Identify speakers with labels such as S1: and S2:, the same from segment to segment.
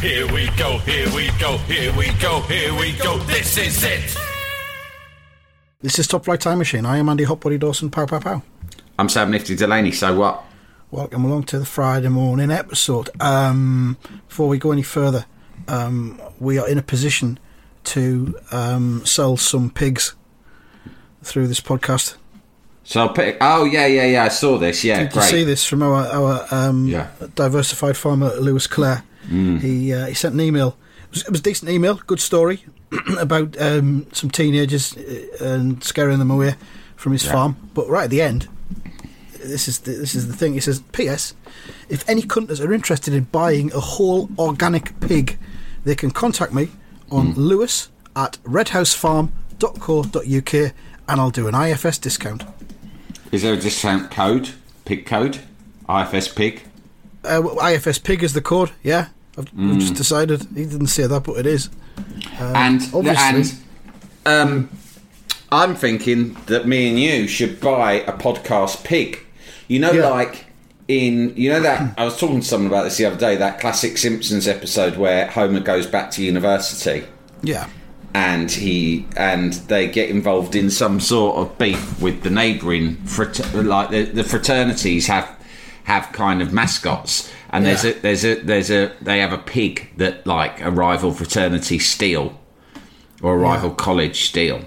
S1: Here we go, here we go, here we go, here we go. This is it.
S2: This is Top Flight Time Machine. I am Andy Hotbody Dawson. Pow, pow, pow.
S3: I'm Sam Nifty Delaney. So what?
S2: Welcome along to the Friday morning episode. Um, before we go any further, um, we are in a position to um, sell some pigs through this podcast.
S3: So I'll pick. Oh yeah, yeah, yeah. I saw this. Yeah,
S2: Did you
S3: great.
S2: see this from our, our um,
S3: Yeah.
S2: diversified farmer Lewis Clare?
S3: Mm.
S2: He uh, he sent an email. It was, it was a decent email, good story about um, some teenagers uh, and scaring them away from his
S3: Yeah.
S2: farm. But right at the end, this is the, this is the thing. He says, "P.S. If any cunters are interested in buying a whole organic pig, they can contact me on
S3: Hmm.
S2: Lewis at redhousefarm.co.uk, and I'll do an IFS discount."
S3: Is there a discount code? Pig code? IFS pig.
S2: Uh, well, IFS pig is the code. Yeah, I've,
S3: Hmm.
S2: I've just decided. He didn't say that, but it is.
S3: and
S2: Um, obviously-
S3: and um, I'm thinking that me and you should buy a podcast pig. You know,
S2: Yeah.
S3: like in you know that I was talking to someone about this the other day. That classic Simpsons episode where Homer goes back to university.
S2: Yeah,
S3: and he and they get involved in some sort of beef with the neighbouring frater- like the, the fraternities have have kind of mascots. And there's a there's a there's a they have a pig that like a rival fraternity steal or a rival college steal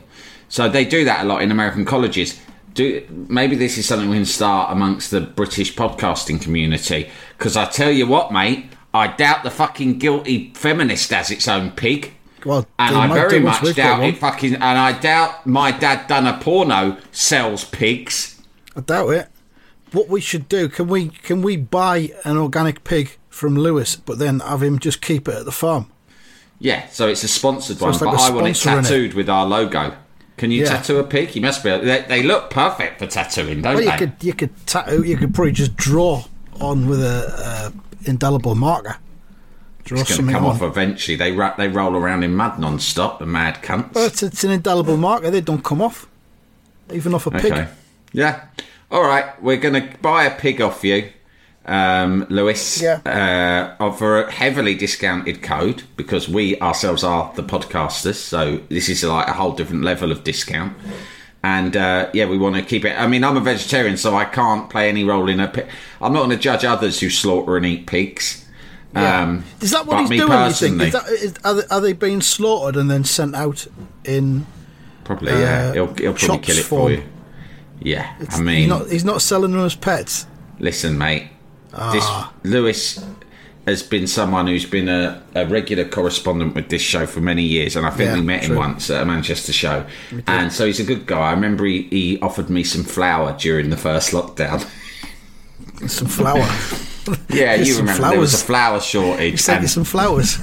S3: so they do that a lot in american colleges. Do maybe this is something we can start amongst the british podcasting community. Because i tell you what mate i doubt the fucking guilty feminist has its own pig.
S2: Well,
S3: and I very much doubt it fucking. And I doubt my dad done a porno sells pigs.
S2: I doubt it. What we should do? Can we can we buy an organic pig from Lewis, but then have him just keep it at the farm?
S3: Yeah, so it's a sponsored one,
S2: it's like
S3: but I want it
S2: in it.
S3: tattooed with our logo. Can you
S2: Yeah.
S3: tattoo a pig? You must be. They, they look perfect for tattooing, don't
S2: Well, you
S3: they?
S2: could you could tattoo. You could probably just draw on with a uh, indelible marker. Draw
S3: it's going to come
S2: on.
S3: off eventually. They ra- they roll around in mud non-stop, the mad cunts.
S2: Well, it's, it's an indelible marker. They don't come off, even off a pig.
S3: Okay. Yeah. All right. We're going to buy a pig off you, um, Lewis.
S2: Yeah.
S3: Uh, for a heavily discounted code because we ourselves are the podcasters. So this is like a whole different level of discount. And uh, yeah, we want to keep it. I mean, I'm a vegetarian, so I can't play any role in a pig. I'm not going to judge others who slaughter and eat pigs.
S2: Yeah.
S3: Um,
S2: is that what he's doing? You think? Is that, is, are, they, are they being slaughtered and then sent out in?
S3: Probably, yeah.
S2: uh,
S3: he'll, he'll probably kill it
S2: form?
S3: for you. Yeah, I
S2: he's
S3: mean,
S2: not, he's not selling them as pets.
S3: Listen, mate.
S2: Ah.
S3: This Lewis has been someone who's been a, a regular correspondent with this show for many years, and I think
S2: Yeah,
S3: we met him once at a Manchester show. And so he's a good guy. I remember he, he offered me some flour during the first lockdown.
S2: Some flour.
S3: Yeah,
S2: Here's
S3: you remember there was a flour shortage.
S2: Sent you
S3: and
S2: some flowers.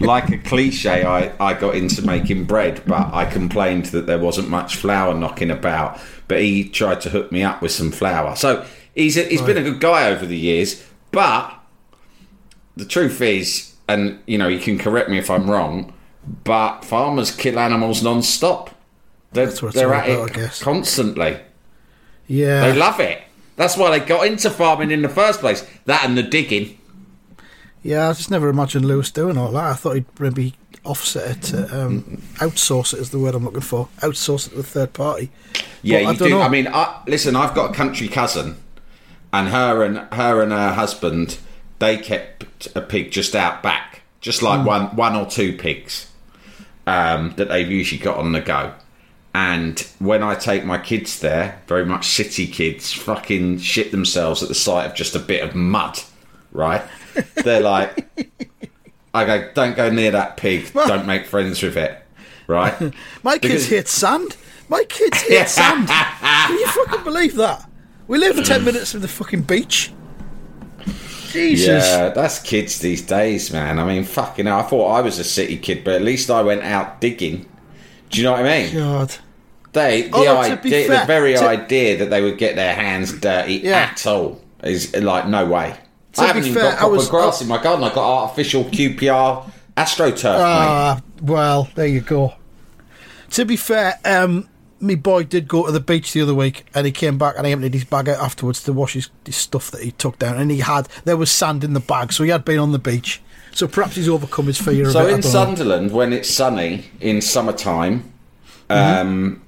S3: Like a cliche, I, I got into making bread, but I complained that there wasn't much flour knocking about. But he tried to hook me up with some flour. So he's a, he's been a good guy over the years. But the truth is, and you know, you can correct me if I'm wrong, but farmers kill animals non-stop. They're,
S2: That's what
S3: they're at
S2: about,
S3: it
S2: I guess.
S3: constantly.
S2: Yeah.
S3: They love it. That's why they got into farming in the first place. That and the digging.
S2: Yeah, I just never imagined Lewis doing all that. I thought he'd maybe offset it, to, um, outsource it is the word I'm looking for. Outsource it to a third party.
S3: Yeah,
S2: But I
S3: you
S2: don't
S3: do.
S2: know.
S3: I mean, I, listen, I've got a country cousin, and her and her and her husband, they kept a pig just out back, just like
S2: Hmm.
S3: one one or two pigs um, that they've usually got on the go. And when I take my kids there, very much city kids, fucking shit themselves at the sight of just a bit of mud, right? They're like, I go, don't go near that pig, don't make friends with it, right?
S2: My kids
S3: Because-
S2: hate sand. My kids hate sand. Can you fucking believe that? We live 10 minutes from the fucking beach. Jesus.
S3: Yeah, that's kids these days, man. I mean, fucking hell. I thought I was a city kid, but at least I went out digging. Do you know what I mean?
S2: God.
S3: They, the,
S2: oh, be
S3: idea,
S2: fair-
S3: the very
S2: to-
S3: idea that they would get their hands dirty
S2: Yeah.
S3: at all is like no way.
S2: To
S3: I haven't even
S2: fair,
S3: got
S2: I
S3: proper
S2: was-
S3: grass in my garden. I've got artificial QPR astroturf.
S2: Ah, well, there you go. To be fair, um, my boy did go to the beach the other week, and he came back and he emptied his bag out afterwards to wash his, his stuff that he took down, and he had there was sand in the bag, so he had been on the beach. So perhaps he's overcome his fear.
S3: So in
S2: know.
S3: Sunderland, when it's sunny in summertime,
S2: Mm-hmm.
S3: um,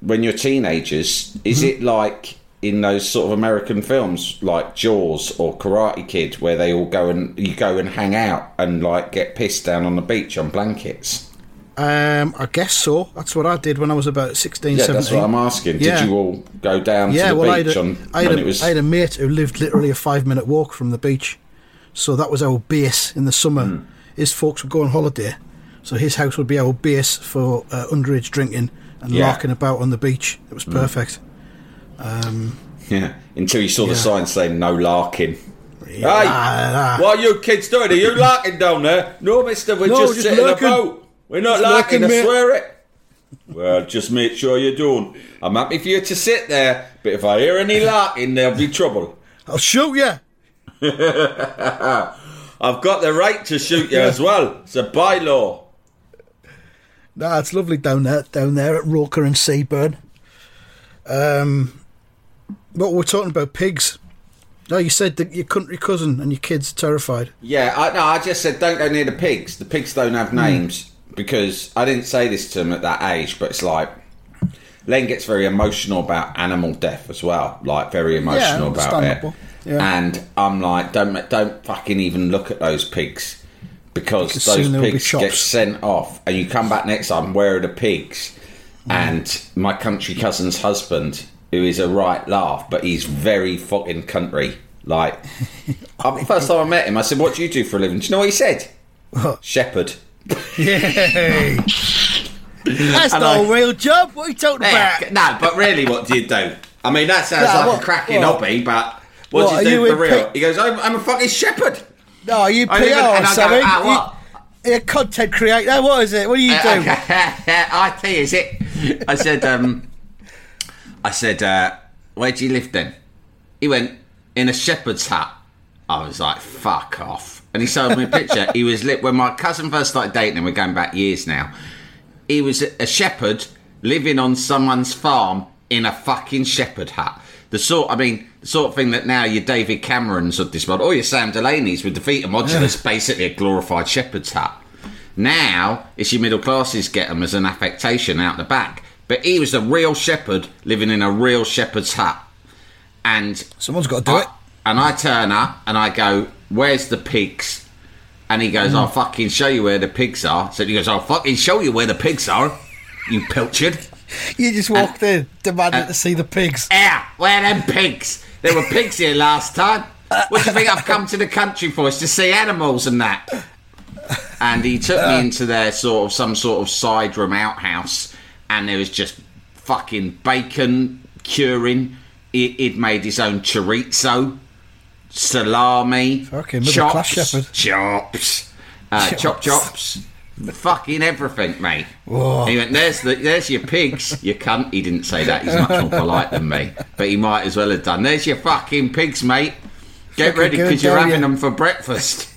S3: when you're teenagers, is
S2: Mm-hmm.
S3: it like in those sort of American films like Jaws or Karate Kid, where they all go and you go and hang out and like get pissed down on the beach on blankets?
S2: Um, I guess so. That's what I did when I was about 16,
S3: Yeah,
S2: 17.
S3: that's what I'm asking.
S2: Yeah.
S3: Did you all go down
S2: yeah,
S3: to the
S2: well,
S3: beach
S2: a,
S3: on
S2: I, had
S3: when
S2: a,
S3: it was?
S2: I had a mate who lived literally a five minute walk from the beach. So that was our base in the summer.
S3: Hmm.
S2: His folks would go on holiday. So his house would be our base for uh, underage drinking and
S3: Yeah. Hmm.
S2: larking about on the beach. It was perfect.
S3: Yeah, until you saw the sign saying no larking. Hey,
S2: Ah, ah.
S3: what are you kids doing? Are you larking down there? No, mister, we're
S2: No,
S3: just,
S2: just
S3: sitting
S2: lurking.
S3: about. We're not
S2: Just
S3: larking,
S2: lurking,
S3: I swear it. Well, just make sure you don't. I'm happy for you to sit there, but if I hear any larking, there'll be trouble.
S2: I'll shoot you.
S3: I've got the right to shoot you as well. It's a bylaw.
S2: Nah, it's lovely down there, down there at Roker and Seaburn. Um, but we're talking about pigs. No, you said that your country cousin and your kids are terrified.
S3: Yeah, I, no, I just said don't go near the pigs. The pigs don't have hmm. names because I didn't say this to them at that age, but it's like Len gets very emotional about animal death as well, like very emotional about it.
S2: Yeah.
S3: And I'm like, don't don't fucking even look at those pigs because
S2: Because
S3: those
S2: they'll be
S3: pigs get sent off, and you come back next time. Where are the pigs? Hmm. And my country cousin's husband, who is a right laugh, but he's very fucking country. Like, I- first time I met him, I said, "What do you do for a living?" Do you know what he said? Shepherd.
S2: Yay! That's
S3: And
S2: not
S3: I-
S2: a real job. What are you talking
S3: Yeah,
S2: about?
S3: no, but really, what do you do? I mean, that sounds like
S2: what-
S3: a cracking
S2: what?
S3: hobby, but what,
S2: What,
S3: do
S2: are
S3: you do
S2: you
S3: for real?
S2: pi-
S3: he goes, I'm, I'm a fucking shepherd.
S2: No, you PR
S3: I live in- and I
S2: or
S3: go,
S2: something.
S3: "Ah, what?"
S2: You- You're a content creator. What is it? What do you do?
S3: IT, is it? I said, um, I said, uh, where do you live then? He went, in a shepherd's hut. I was like, fuck off. And he showed me a picture. he was lit when my cousin first started dating him. We're going back years now. He was a shepherd living on someone's farm in a fucking shepherd hut. The sort, I mean, the sort of thing that now your David Camerons of this world, or your Sam Delaney's with the Vita Modulus, basically a glorified shepherd's hut. Now it's your middle classes get them as an affectation out the back. But he was a real shepherd living in a real shepherd's hut. And
S2: Someone's got to do
S3: I-
S2: it.
S3: and I turn up and I go, "Where's the pigs?" And he goes, hmm. "I'll fucking show you where the pigs are." So he goes, "I'll fucking show you where the pigs are." You pilchard.
S2: You just walked in, demanding to see the pigs.
S3: Yeah, where them pigs? There were pigs here last time. What do you think I've come to the country for? Is to see animals and that. And he took me uh. into their sort of some sort of side room outhouse, and there was just fucking bacon curing. He, he'd made his own chorizo, salami,
S2: Fucking
S3: chops, chops, uh, chop
S2: Chops.
S3: chops, fucking everything, mate. He went, "There's the, there's your pigs, you cunt." He didn't say that. He's much more polite than me, but he might as well have done. There's your fucking pigs, mate. Get
S2: Fucking
S3: ready because you're having
S2: you.
S3: them for breakfast.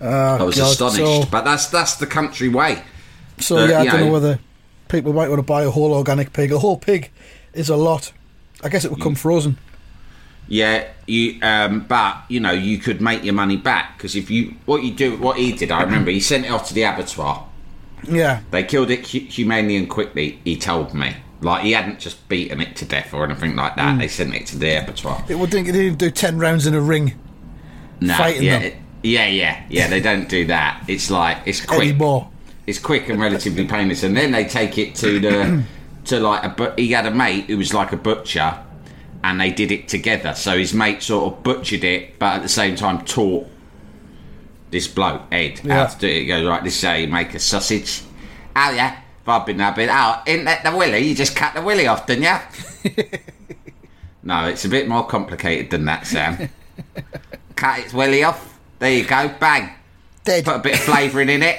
S2: Oh,
S3: I was
S2: God.
S3: astonished,
S2: So,
S3: but that's that's the country way.
S2: So
S3: uh,
S2: yeah, I don't know
S3: know-
S2: whether people might want to buy a whole organic pig. A whole pig is a lot. I guess it would come frozen.
S3: Yeah, you. Um, but you know, you could make your money back because if you what you do, what he did, I remember he sent it off to the abattoir.
S2: Yeah.
S3: They killed it humanely and quickly. He told me, like he hadn't just beaten it to death or anything like that.
S2: Hmm.
S3: They sent it to the abattoir.
S2: It would didn't do 10 rounds in a ring
S3: No,
S2: fighting
S3: yeah,
S2: them.
S3: it- yeah, yeah, yeah. They don't do that. It's like it's quick.
S2: anymore.
S3: It's quick and relatively painless, and then they take it to the to like a. But he had a mate who was like a butcher, and they did it together. So his mate sort of butchered it, but at the same time taught this bloke Ed
S2: Yeah.
S3: how to do it. He goes right. This is how you make a sausage. Oh yeah, if I've been a bit. Oh, isn't that the willy? You just cut the willy off, didn't you? no, it's a bit more complicated than that, Sam. Cut its willy off. There you go. Bang.
S2: Dead.
S3: Put a bit of flavouring in it.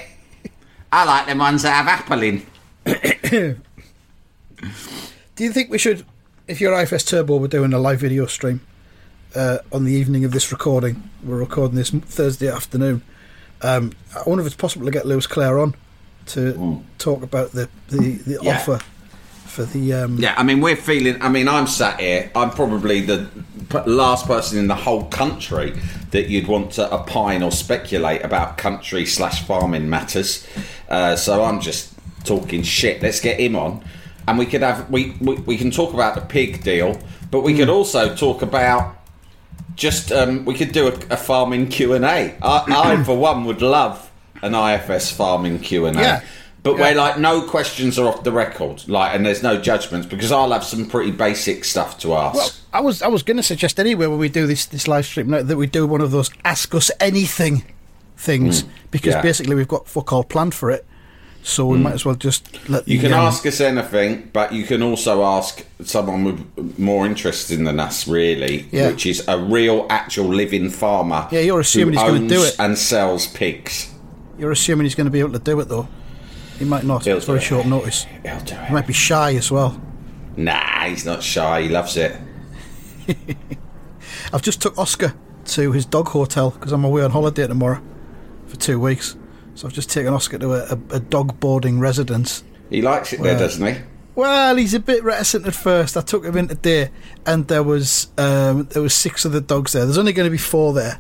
S3: I like them ones that have apple in.
S2: Do you think we should, if you're IFS Turbo, we're doing a live video stream uh, on the evening of this recording. We're recording this Thursday afternoon. Um, I wonder if it's possible to get Lewis Clare on to talk about the the, the
S3: Yeah.
S2: offer for the. Um,
S3: Yeah, I mean, we're feeling. I mean, I'm sat here. I'm probably the last person in the whole country that you'd want to opine or speculate about country slash farming matters. Uh, so I'm just talking shit. Let's get him on, and we could have we we, we can talk about the pig deal, but we could also talk about. Just um, we could do a, a farming Q and A. I, I for one would love an IFS farming Q and A.
S2: Yeah.
S3: But
S2: Yeah.
S3: where like no questions are off the record, like, and there's no judgments because I'll have some pretty basic stuff to ask.
S2: Well, I was I was going to suggest anyway when we do this this live stream that we do one of those ask us anything things because
S3: Mm. yeah. Mm.
S2: basically we've got fuck all planned for it, so we might as well just let
S3: you
S2: the,
S3: can
S2: um,
S3: ask us anything, but you can also ask someone with more interest than us, really,
S2: Yeah.
S3: which is a real, actual, living farmer.
S2: Yeah, you're assuming he's gonna do it.
S3: and sells pigs.
S2: You're assuming he's going to be able to do it though. He might not.
S3: He'll
S2: it's very
S3: it.
S2: short notice.
S3: He'll do
S2: He might be shy as well.
S3: Nah, he's not shy. He loves it.
S2: I've just took Oscar to his dog hotel because I'm away on holiday tomorrow for two weeks. So I've just taken Oscar to a, a, a dog boarding residence.
S3: He likes it there, doesn't he?
S2: Well, he's a bit reticent at first. I took him in today, and there was um, there was six of the dogs there. There's only going to be four there.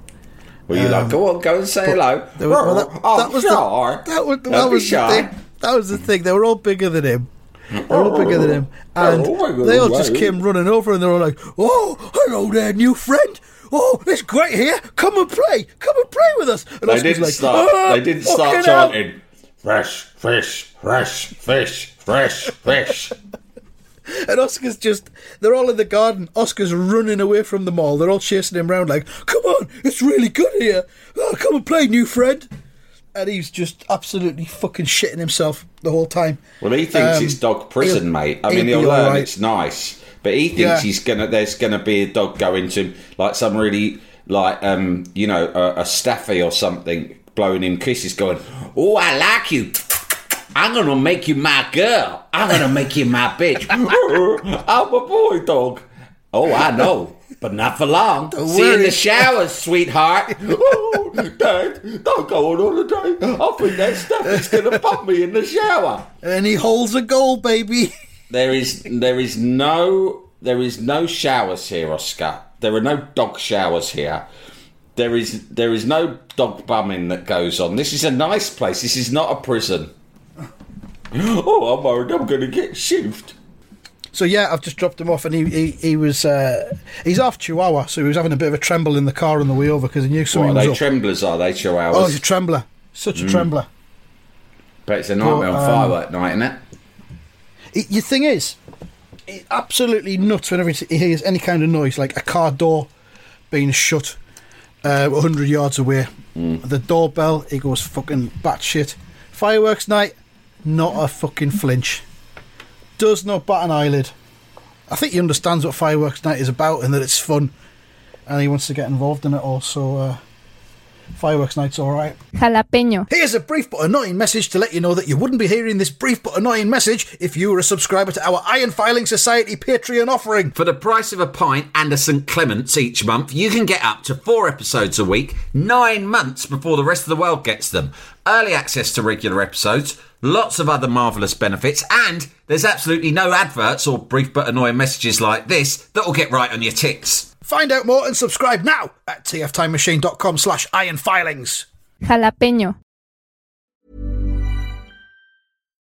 S3: Well, you like, go on, go and say hello.
S2: Um, was- well, that,
S3: oh,
S2: that was
S3: sure.
S2: the, that was, that was the
S3: shy.
S2: thing. That was the thing. They were all bigger than him. They were all bigger than him, and
S3: Oh,
S2: they all just came running over, and they were like, "Oh, hello there, new friend." Oh, it's great here. Come and play. Come and play with us. And
S3: They didn't
S2: like,
S3: start.
S2: "Ah,
S3: they didn't start
S2: fucking hell."
S3: chanting. Fresh fish, fresh fish, fresh fish.
S2: And Oscar's just, they're all in the garden. Oscar's running away from them all. They're all chasing him around like, come on, it's really good here. Oh, come and play, new friend. And he's just absolutely fucking shitting himself the whole time.
S3: Well, he thinks
S2: Um,
S3: it's dog prison, mate. I mean, he'll learn
S2: alright.
S3: it's nice, but he thinks
S2: Yeah.
S3: he's gonna. There's gonna be a dog going to him, like some really, like um, you know, a, a staffy or something, blowing him kisses, going, "Oh, I like you." I'm gonna make you my girl. I'm gonna make you my bitch. I'm a boy dog. Oh, I know, but not for long. See you in the showers, sweetheart. oh, Dad, don't go on all holiday. I think that Staffy's gonna pump me in the shower.
S2: And he holds a goal, baby.
S3: There is there is no there is no showers here, Oscar. There are no dog showers here. There is there is no dog bumming that goes on. This is a nice place. This is not a prison. Oh, I'm worried I'm going to get shivved.
S2: So yeah, I've just dropped him off, and he he, he was uh, he's off Chihuahua, so he was having a bit of a tremble in the car on the way over because he knew
S3: What,
S2: something
S3: are
S2: was
S3: they
S2: up.
S3: tremblers? Are they chihuahuas?
S2: oh, he's a trembler, such a trembler.
S3: but it's a nightmare
S2: Well,
S3: on
S2: um,
S3: firework night, isn't it?
S2: It, your thing is, he's absolutely nuts whenever he hears any kind of noise, like a car door being shut uh, 100 yards away. The doorbell, he goes fucking batshit. Fireworks night, not a fucking flinch. Does not bat an eyelid. I think he understands what fireworks night is about and that it's fun, and he wants to get involved in it all. So, uh, fireworks night's all right.
S4: Jalapeño.
S2: Here's a brief but annoying message to let you know that you wouldn't be hearing this brief but annoying message if you were a subscriber to our Iron Filing Society Patreon offering.
S5: For the price of a pint and a St. Clement's each month, you can get up to four episodes a week, nine months before the rest of the world gets them. Early access to regular episodes, lots of other marvellous benefits, and there's absolutely no adverts or brief but annoying messages like this that will get right on your tits.
S2: Find out more and subscribe now at tftimemachine.com slash ironfilings.
S4: Jalapeño.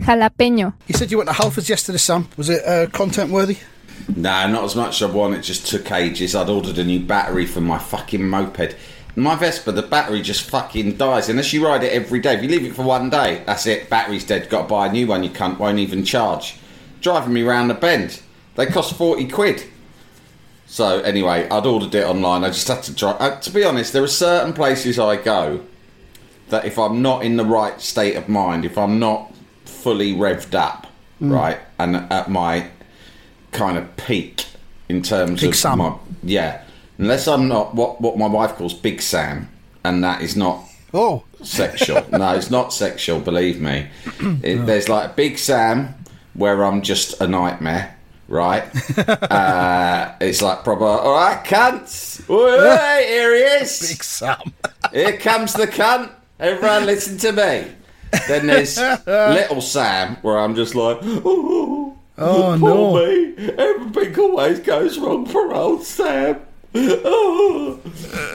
S4: Jalapeño.
S2: You said you went to Halfords yesterday, Sam. Was it uh, content worthy?
S3: Nah, not as much as I want. It just took ages. I'd ordered a new battery for my fucking moped. My Vespa, the battery just fucking dies. Unless you ride it every day. If you leave it for one day, that's it. Battery's dead. Got to buy a new one. You can't, won't even charge. Driving me round the bend. They cost 40 quid. So, anyway, I'd ordered it online. I just had to try. Uh, to be honest, there are certain places I go that if I'm not in the right state of mind, if I'm not fully revved up, right, and at my kind of peak in terms
S2: Big
S3: of
S2: Sam.
S3: my yeah, unless I'm not what what my wife calls Big Sam, and that is not
S2: Oh,
S3: sexual. no, it's not sexual. Believe me, it, there's like Big Sam where I'm just a nightmare. Right, uh, it's like proper. All right, cunts. Here he is.
S2: Big Sam.
S3: Here comes the cunt. Everyone listen to me. Then there's little Sam, where I'm just like, oh,
S2: Oh,
S3: poor
S2: no.
S3: me. Everything always goes wrong for old Sam. Oh.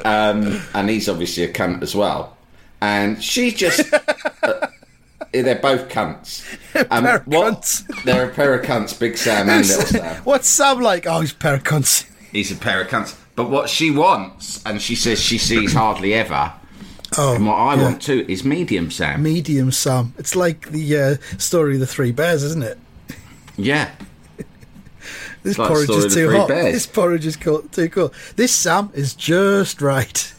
S3: Um, and he's obviously a cunt as well. And she just. uh, they're both cunts. Um,
S2: pair of cunts.
S3: They're a pair of cunts, Big Sam and Little Sam.
S2: What's Sam like? Oh, he's a pair of cunts.
S3: He's a pair of cunts. But what she wants, and she says she sees hardly ever,
S2: Oh,
S3: and what I
S2: yeah.
S3: want too, is medium Sam.
S2: Medium Sam. It's like the uh, story of the three bears, isn't it?
S3: Yeah.
S2: This
S3: like
S2: porridge is too hot.
S3: Bears.
S2: This porridge is cool, too cool. This Sam is just right.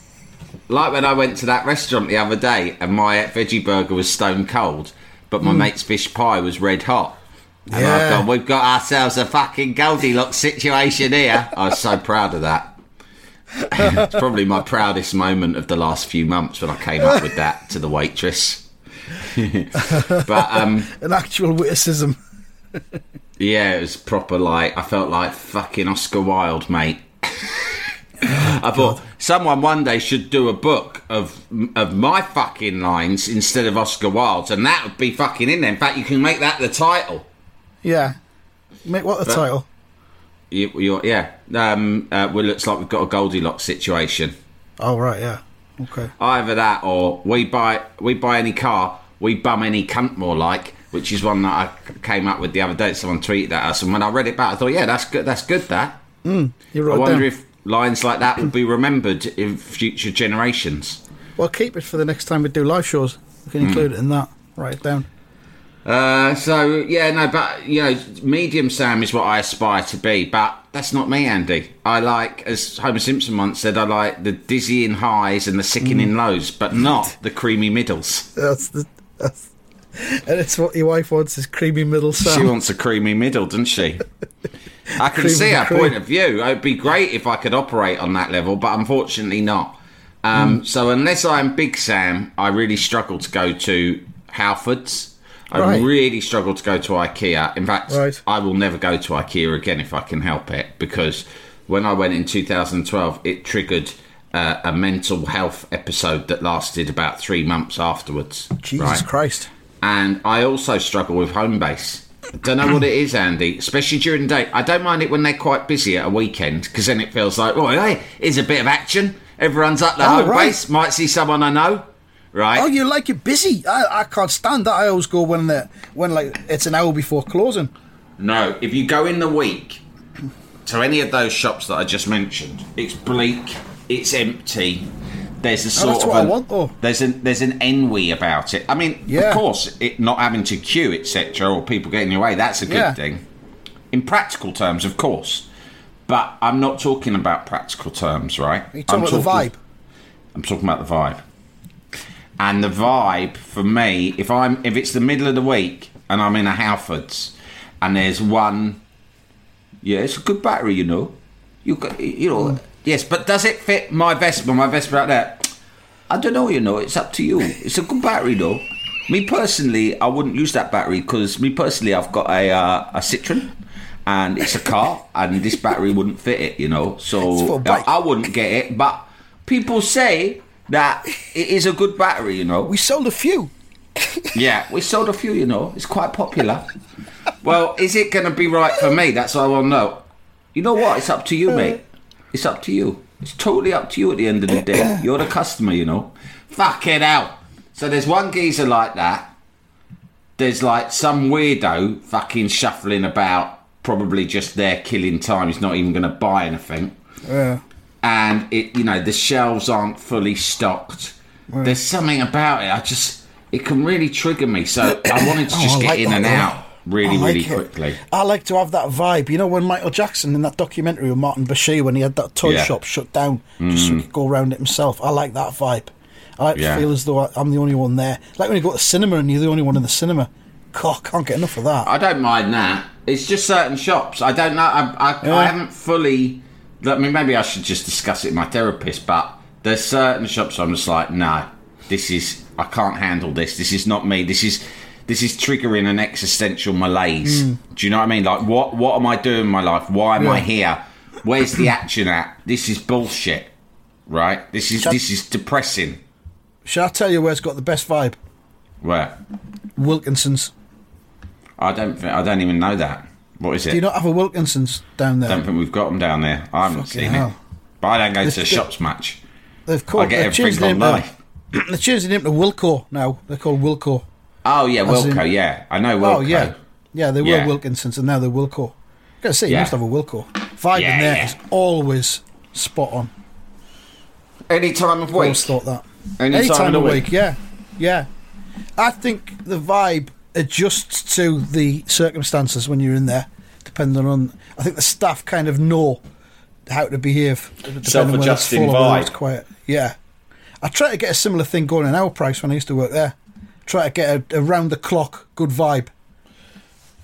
S3: Like when I went to that restaurant the other day and my veggie burger was stone cold, but my mate's fish pie was red hot. And I've
S2: Yeah.
S3: gone, we've got ourselves a fucking Goldilocks situation here. I was so proud of that. it's probably my proudest moment of the last few months when I came up with that to the waitress. but um,
S2: An actual witticism.
S3: Yeah, it was proper like I felt like fucking Oscar Wilde, mate. I thought someone one day should do a book of of my fucking lines instead of Oscar Wilde's, and that would be fucking in there. In fact, you can make that the title.
S2: Yeah. Make what the title?
S3: You, you're, yeah, um, uh, well, looks like we've got a Goldilocks situation.
S2: Oh, right, yeah. Okay.
S3: Either that, or we buy we buy any car, we bum any cunt more like, which is one that I came up with the other day. Someone tweeted at us, and when I read it back, I thought, yeah, that's good. That's good. That.
S2: You
S3: I wonder
S2: down.
S3: if lines like that will be remembered in future generations.
S2: Well, keep it for the next time we do live shows. We can include it in that. Write it down.
S3: Uh, so yeah, no, but you know, medium Sam is what I aspire to be, but that's not me, Andy. I like, as Homer Simpson once said, I like the dizzying highs and the sickening lows, but not the creamy middles.
S2: That's the. That's, and it's what your wife wants is creamy middle Sam.
S3: She wants a creamy middle, doesn't she? I can
S2: Cream
S3: see her
S2: cream.
S3: point of view. It'd be great if I could operate on that level, but unfortunately not. Um,
S2: Hmm.
S3: So unless I'm Big Sam, I really struggle to go to Halfords. I
S2: Right.
S3: really struggle to go to IKEA. In fact,
S2: Right.
S3: I will never go to IKEA again if I can help it because when I went in 2012, it triggered uh, a mental health episode that lasted about three months afterwards.
S2: Jesus
S3: right?
S2: Christ.
S3: and I also struggle with Homebase. I don't know what it is, Andy, especially during the day. I don't mind it when they're quite busy at a weekend because then it feels like, well, hey, here's a bit of action. Everyone's up the
S2: Oh,
S3: home
S2: right.
S3: base, might see someone I know, right?
S2: Oh, you like it busy? I, I can't stand that. I always go when the when like it's an hour before closing.
S3: No, if you go in the week to any of those shops that I just mentioned, it's bleak, it's empty. There's a oh, sort
S2: Oh, that's
S3: of
S2: what I want, though.
S3: There's an there's an ennui about it. I mean,
S2: Yeah.
S3: of course, it not having to queue, etc., or people getting in your way. That's a good
S2: Yeah.
S3: thing. In practical terms, of course, but I'm not talking about practical terms, right?
S2: Are you talking
S3: I'm
S2: about the vibe?
S3: I'm talking about the vibe. And the vibe for me, if I'm if it's the middle of the week and I'm in a Halfords and there's one, yeah, it's a good battery, you know. You got, you know, yes, but does it fit my Vespa? My Vespa out there. I don't know, you know. It's up to you. It's a good battery, though. Me personally, I wouldn't use that battery because me personally, I've got a uh, a Citroen. And it's a car, and this battery wouldn't fit it, you know. So. I, I wouldn't get it. But people say that it is a good battery, you know.
S2: We sold a few.
S3: Yeah, we sold a few, you know. It's quite popular. Well, is it going to be right for me? That's what I want to know. You know what? It's up to you, mate. It's up to you. It's totally up to you at the end of the day. You're the customer, you know. Fuck it out. So there's one geezer like that. There's like some weirdo fucking shuffling about, probably just there killing time. He's not even going to buy anything.
S2: Yeah.
S3: And it you know the shelves aren't fully stocked there's something about it i just it can really trigger me so i wanted to
S2: Oh,
S3: just
S2: I
S3: get
S2: like
S3: in and out really
S2: like
S3: really
S2: it.
S3: quickly
S2: I like to have that vibe. You know, when Michael Jackson in that documentary with Martin Bashir, when he had that toy
S3: Yeah. Mm.
S2: shop shut down, just so he could go around it himself. I like that vibe. I like
S3: Yeah.
S2: to feel as though I'm the only one there. Like when you go to the cinema and you're the only one in the cinema. God, I can't get enough of that.
S3: i don't mind that it's just certain shops i don't know i, I,
S2: Yeah.
S3: I haven't fully i mean maybe i should just discuss it with my therapist but there's certain shops i'm just like no this is i can't handle this. This is not me. This is this is triggering an existential malaise. Hmm. Do you know what i mean? Like what what am i doing in my life? Why am i here? Where's the action at? This is bullshit right? This is this is depressing.
S2: Shall I tell you where's got the best vibe?
S3: where?
S2: Wilkinson's.
S3: i don't think i don't even know that what is it
S2: Do you not have a Wilkinson's down there?
S3: I don't think we've got them down there i haven't
S2: Fucking
S3: seen
S2: hell.
S3: it but i don't go to
S2: This-
S3: the shops much
S2: They've called.
S3: i get
S2: they've
S3: everything
S2: the name uh, to-
S3: online
S2: They're changing the name to Wilco now. They're called Wilco.
S3: oh yeah
S2: As in-
S3: wilco yeah i know oh, wilco
S2: Oh yeah, yeah. They were
S3: Yeah.
S2: Wilkinsons and now they're Wilco. Gotta say, you
S3: Yeah.
S2: must have a Wilco. Vibe
S3: Yeah,
S2: in there
S3: yeah.
S2: is always spot on.
S3: any time of week
S2: Always thought that.
S3: Any time of the
S2: week. yeah, yeah. I think the vibe adjusts to the circumstances when you're in there, depending on. I think the staff kind of know how to behave. depending whether it's
S3: Self-adjusting
S2: full or whether
S3: vibe.
S2: Quiet. Yeah, I try to get a similar thing going in Our Price when I used to work there. Try to get a, a round the clock good vibe.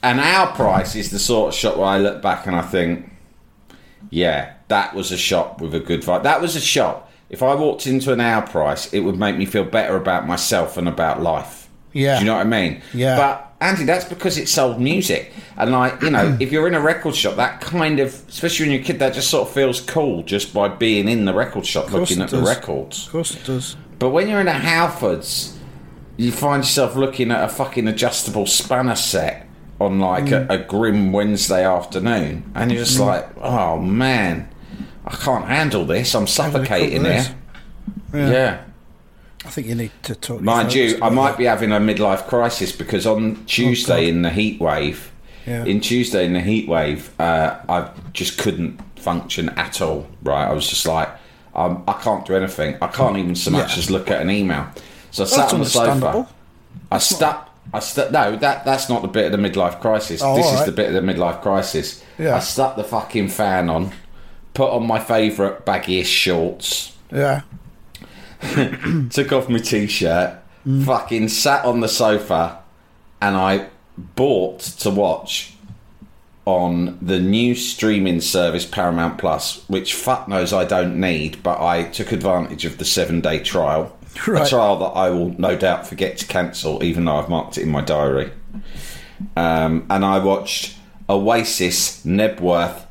S3: And Our Price is the sort of shop where I look back and I think, yeah, that was a shop with a good vibe. That was a shop. If I walked into an Our Price, it would make me feel better about myself and about life.
S2: Yeah.
S3: Do you know what I mean?
S2: Yeah.
S3: But Andy, that's because it sold music. And like, you know, if you're in a record shop, that kind of especially when you're a kid, that just sort of feels cool just by being in the record shop looking at the records.
S2: Of course it does.
S3: But when you're in a Halfords, you find yourself looking at a fucking adjustable spanner set on like
S2: Mm.
S3: a, a grim Wednesday afternoon, and you're just like, oh man, I can't handle this. I'm suffocating here.
S2: Yeah.
S3: Yeah.
S2: I think you need to talk.
S3: Mind you, I might be having a midlife crisis because on Tuesday
S2: God.
S3: in the heat wave,
S2: Yeah.
S3: in Tuesday in the heat wave, uh, I just couldn't function at all. Right, I was just like, um, I can't do anything. I can't even so much
S2: Yeah.
S3: as look at an email. So I sat
S2: That's
S3: on the sofa.
S2: understandable.
S3: I stuck. I stuck. No, that that's not the bit of the midlife crisis.
S2: Oh,
S3: this is
S2: alright.
S3: the bit of the midlife crisis.
S2: Yeah.
S3: I stuck the fucking fan on, put on my favourite baggiest shorts,
S2: Yeah.
S3: took off my t-shirt,
S2: Mm.
S3: fucking sat on the sofa, and I bought to watch on the new streaming service Paramount Plus, which fuck knows I don't need, but I took advantage of the seven-day trial. A trial that I will no doubt forget to cancel, even though I've marked it in my diary. Um, and I watched Oasis Knebworth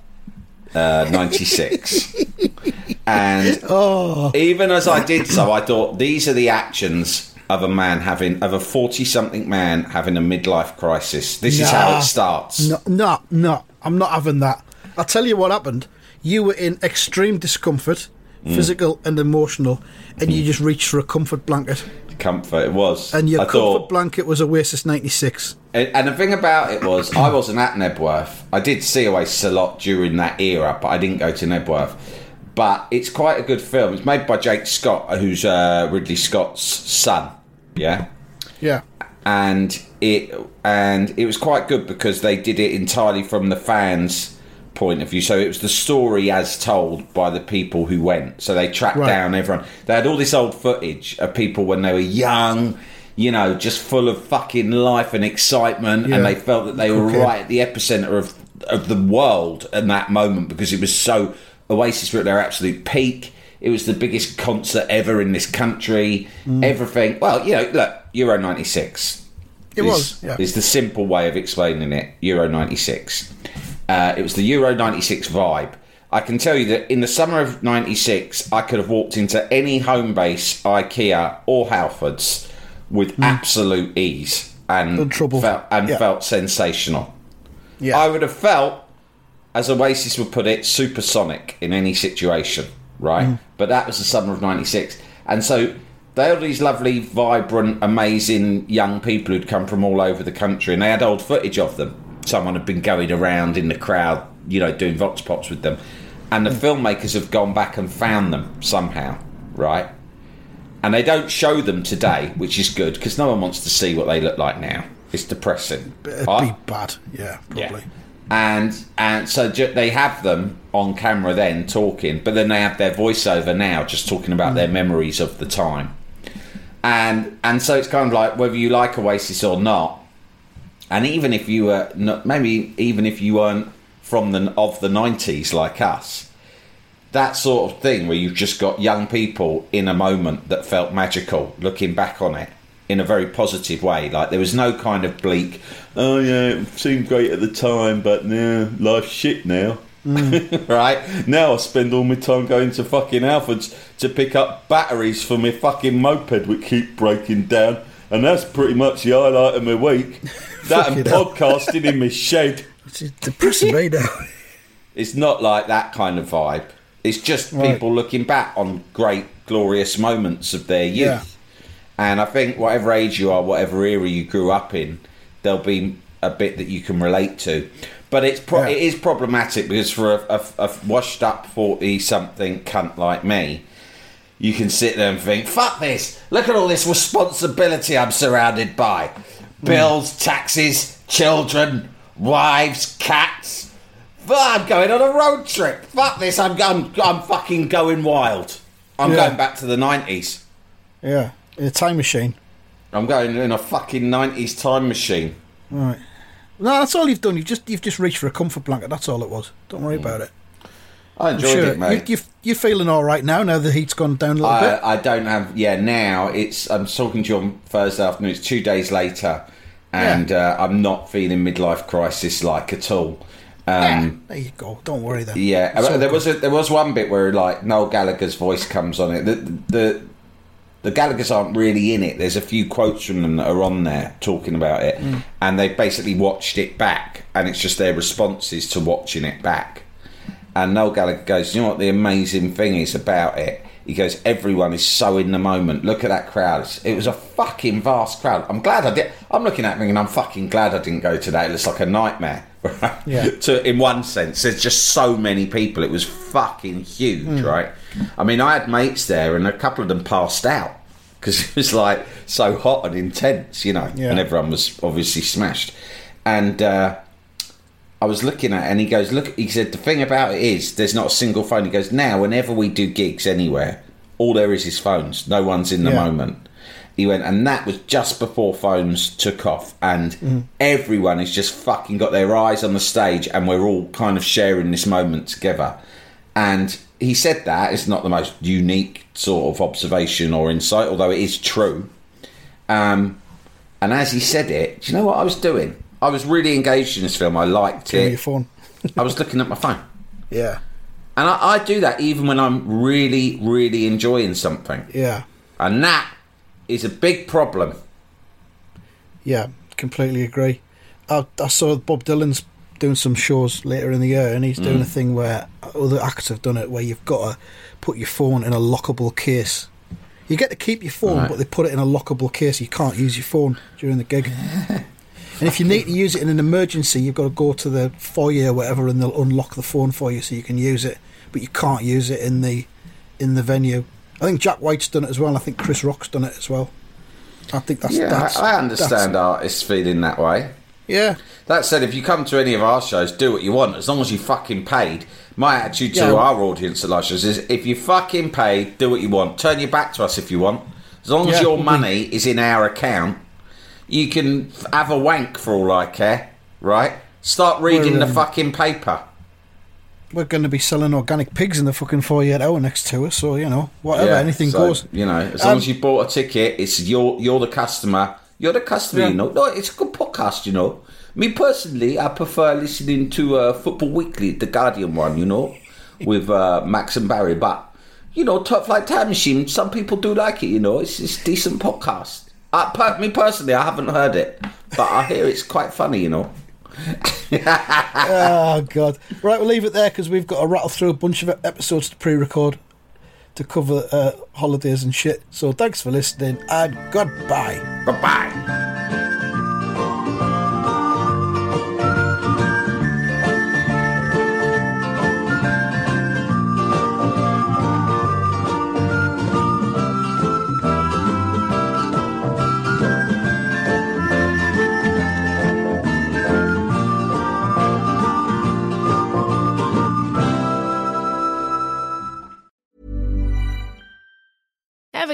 S3: uh, 96. and
S2: Oh.
S3: even as I did so, I thought these are the actions of a man having, of a 40 something man having a midlife crisis. This is how it starts.
S2: No, no, no. I'm not having that. I'll tell you what happened. You were in extreme discomfort,
S3: Mm.
S2: physical and emotional, and you just reached for a comfort blanket.
S3: Comfort, it was.
S2: And your
S3: I
S2: comfort
S3: thought,
S2: blanket was Oasis 96.
S3: And, and the thing about it was, I wasn't at Knebworth. I did see Oasis a lot during that era, but I didn't go to Knebworth. But it's quite a good film. It's made by Jake Scott, who's uh, Ridley Scott's son. Yeah,
S2: Yeah.
S3: and it and it was quite good because they did it entirely from the fans' point of view. So it was the story as told by the people who went. So they tracked
S2: Right.
S3: down everyone. They had all this old footage of people when they were young, you know, just full of fucking life and excitement,
S2: Yeah.
S3: and they felt that they were
S2: Okay.
S3: right at the epicenter of of the world in that moment because it was so Oasis were at their absolute peak. It was the biggest concert ever in this country.
S2: Mm.
S3: Everything. Well, you know, look, Euro '96.
S2: It
S3: is,
S2: was, yeah.
S3: is the simple way of explaining it. Euro '96. Uh, it was the Euro '96 vibe. I can tell you that in the summer of '96, I could have walked into any Homebase, IKEA or Halfords, with absolute ease and felt, and
S2: Yeah.
S3: felt sensational.
S2: Yeah.
S3: I would have felt, as Oasis would put it, supersonic in any situation, right?
S2: Mm.
S3: But that was the summer of '96, and so they were these lovely, vibrant, amazing young people who'd come from all over the country, and they had old footage of them. Someone had been going around in the crowd, you know, doing vox pops with them, and the filmmakers have gone back and found them somehow, right? And they don't show them today, which is good because no one wants to see what they look like now. It's depressing.
S2: It'd be bad. Yeah, probably.
S3: And and so ju- they have them on camera then talking, but then they have their voiceover now, just talking about their memories of the time. And and so it's kind of like whether you like Oasis or not, and even if you were not, maybe even if you weren't from the of the nineties like us, that sort of thing where you've just got young people in a moment that felt magical, looking back on it in a very positive way. Like there was no kind of bleak, oh yeah, it seemed great at the time, but nah, life's shit now. Mm. right now, I spend all my time going to fucking Alfred's to pick up batteries for my fucking moped, which keep breaking down, and that's pretty much the highlight of my week. That and podcasting in my shed.
S2: It's depressing me now.
S3: It's not like that kind of vibe. It's just
S2: Right.
S3: people looking back on great, glorious moments of their youth.
S2: Yeah.
S3: And I think whatever age you are, whatever era you grew up in, there'll be a bit that you can relate to. But it's pro-
S2: Yeah.
S3: it is problematic because for a, a, a washed up forty something cunt like me, you can sit there and think, "Fuck this! Look at all this responsibility I'm surrounded by: mm. bills, taxes, children, wives, cats." Fuck, I'm going on a road trip. Fuck this! I'm I'm, I'm fucking going wild. I'm
S2: Yeah.
S3: going back to the nineties.
S2: Yeah, in a time machine.
S3: I'm going in a fucking nineties time machine.
S2: Right. No, that's all you've done. You've just you've just reached for a comfort blanket. That's all it was. Don't worry about it.
S3: I enjoyed
S2: sure
S3: it, mate.
S2: You, you, you're feeling all right now. Now the heat's gone down a little bit.
S3: I, I don't have. Yeah, now it's. I'm talking to you on Thursday afternoon. It's two days later, and uh, I'm not feeling midlife crisis like at all. Um,
S2: There you go. Don't worry then.
S3: Yeah, there
S2: good.
S3: was a, there was one bit where like Noel Gallagher's voice comes on it. The, the the Gallagher's aren't really in it. There's a few quotes from them that are on there talking about it,
S2: Mm.
S3: and they basically watched it back, and it's just their responses to watching it back. And Noel Gallagher goes, "You know what the amazing thing is about it." He goes, "Everyone is so in the moment. Look at that crowd. It was a fucking vast crowd. I'm glad I did. I'm looking at it thinking, I'm fucking glad I didn't go to that. It looks like a nightmare." Right?
S2: Yeah.
S3: to in one sense there's just so many people it was fucking huge right i mean i had mates there and a couple of them passed out because it was like so hot and intense you know
S2: Yeah.
S3: and everyone was obviously smashed and uh I was looking at it and he goes, Look, he said, the thing about it is there's not a single phone. He goes, Now, whenever we do gigs anywhere, all there is is phones. No one's in the
S2: Yeah.
S3: moment. He went, and that was just before phones took off, and everyone has just fucking got their eyes on the stage, and we're all kind of sharing this moment together. And he said that it's not the most unique sort of observation or insight, although it is true. Um, and as he said it, do you know what I was doing? I was really engaged in this film. I liked
S2: Give
S3: it.
S2: your phone.
S3: I was looking at my phone.
S2: Yeah.
S3: And I, I do that even when I'm really, really enjoying something.
S2: Yeah.
S3: And that is a big problem.
S2: Yeah. Completely agree. I, I saw Bob Dylan's doing some shows later in the year, and he's
S3: Mm.
S2: doing a thing where other acts have done it, where you've got to put your phone in a lockable case. You get to keep your phone,
S3: Right.
S2: but they put it in a lockable case. You can't use your phone during the gig. and if you need to use it in an emergency, you've got to go to the foyer or whatever, and they'll unlock the phone for you so you can use it. But you can't use it in the in the venue. I think Jack White's done it as well. I think Chris Rock's done it as well. I think that's
S3: Yeah,
S2: that's,
S3: I, understand
S2: that's-
S3: artists feeling that way.
S2: yeah,
S3: That said, if you come to any of our shows, do what you want, as long as you fucking paid. My attitude to
S2: Yeah.
S3: our audience at live shows is if you fucking paid, do what you want. Turn your back to us if you want. As long as
S2: Yeah,
S3: your money is in our account, you can have a wank for all I care, right? Start reading the
S2: um,
S3: fucking paper.
S2: We're going to be selling organic pigs in the fucking foyer hour next to us. So you know, whatever, anything
S3: so,
S2: goes.
S3: You know, as long
S2: Um,
S3: as you bought a ticket, it's you're you're the customer. You're the customer,
S2: Yeah.
S3: you know. No, it's a good podcast, you know. Me personally, I prefer listening to uh, Football Weekly, the Guardian one, you know, with uh, Max and Barry. But you know, Top Flight Time Machine. Some people do like it, you know. It's it's a decent podcast. Uh, per- me personally, I haven't heard it, but I hear it's quite funny, you know.
S2: Oh God! Right, we'll leave it there because we've got to rattle through a bunch of episodes to pre-record to cover uh, holidays and shit. So thanks for listening and goodbye.
S3: Bye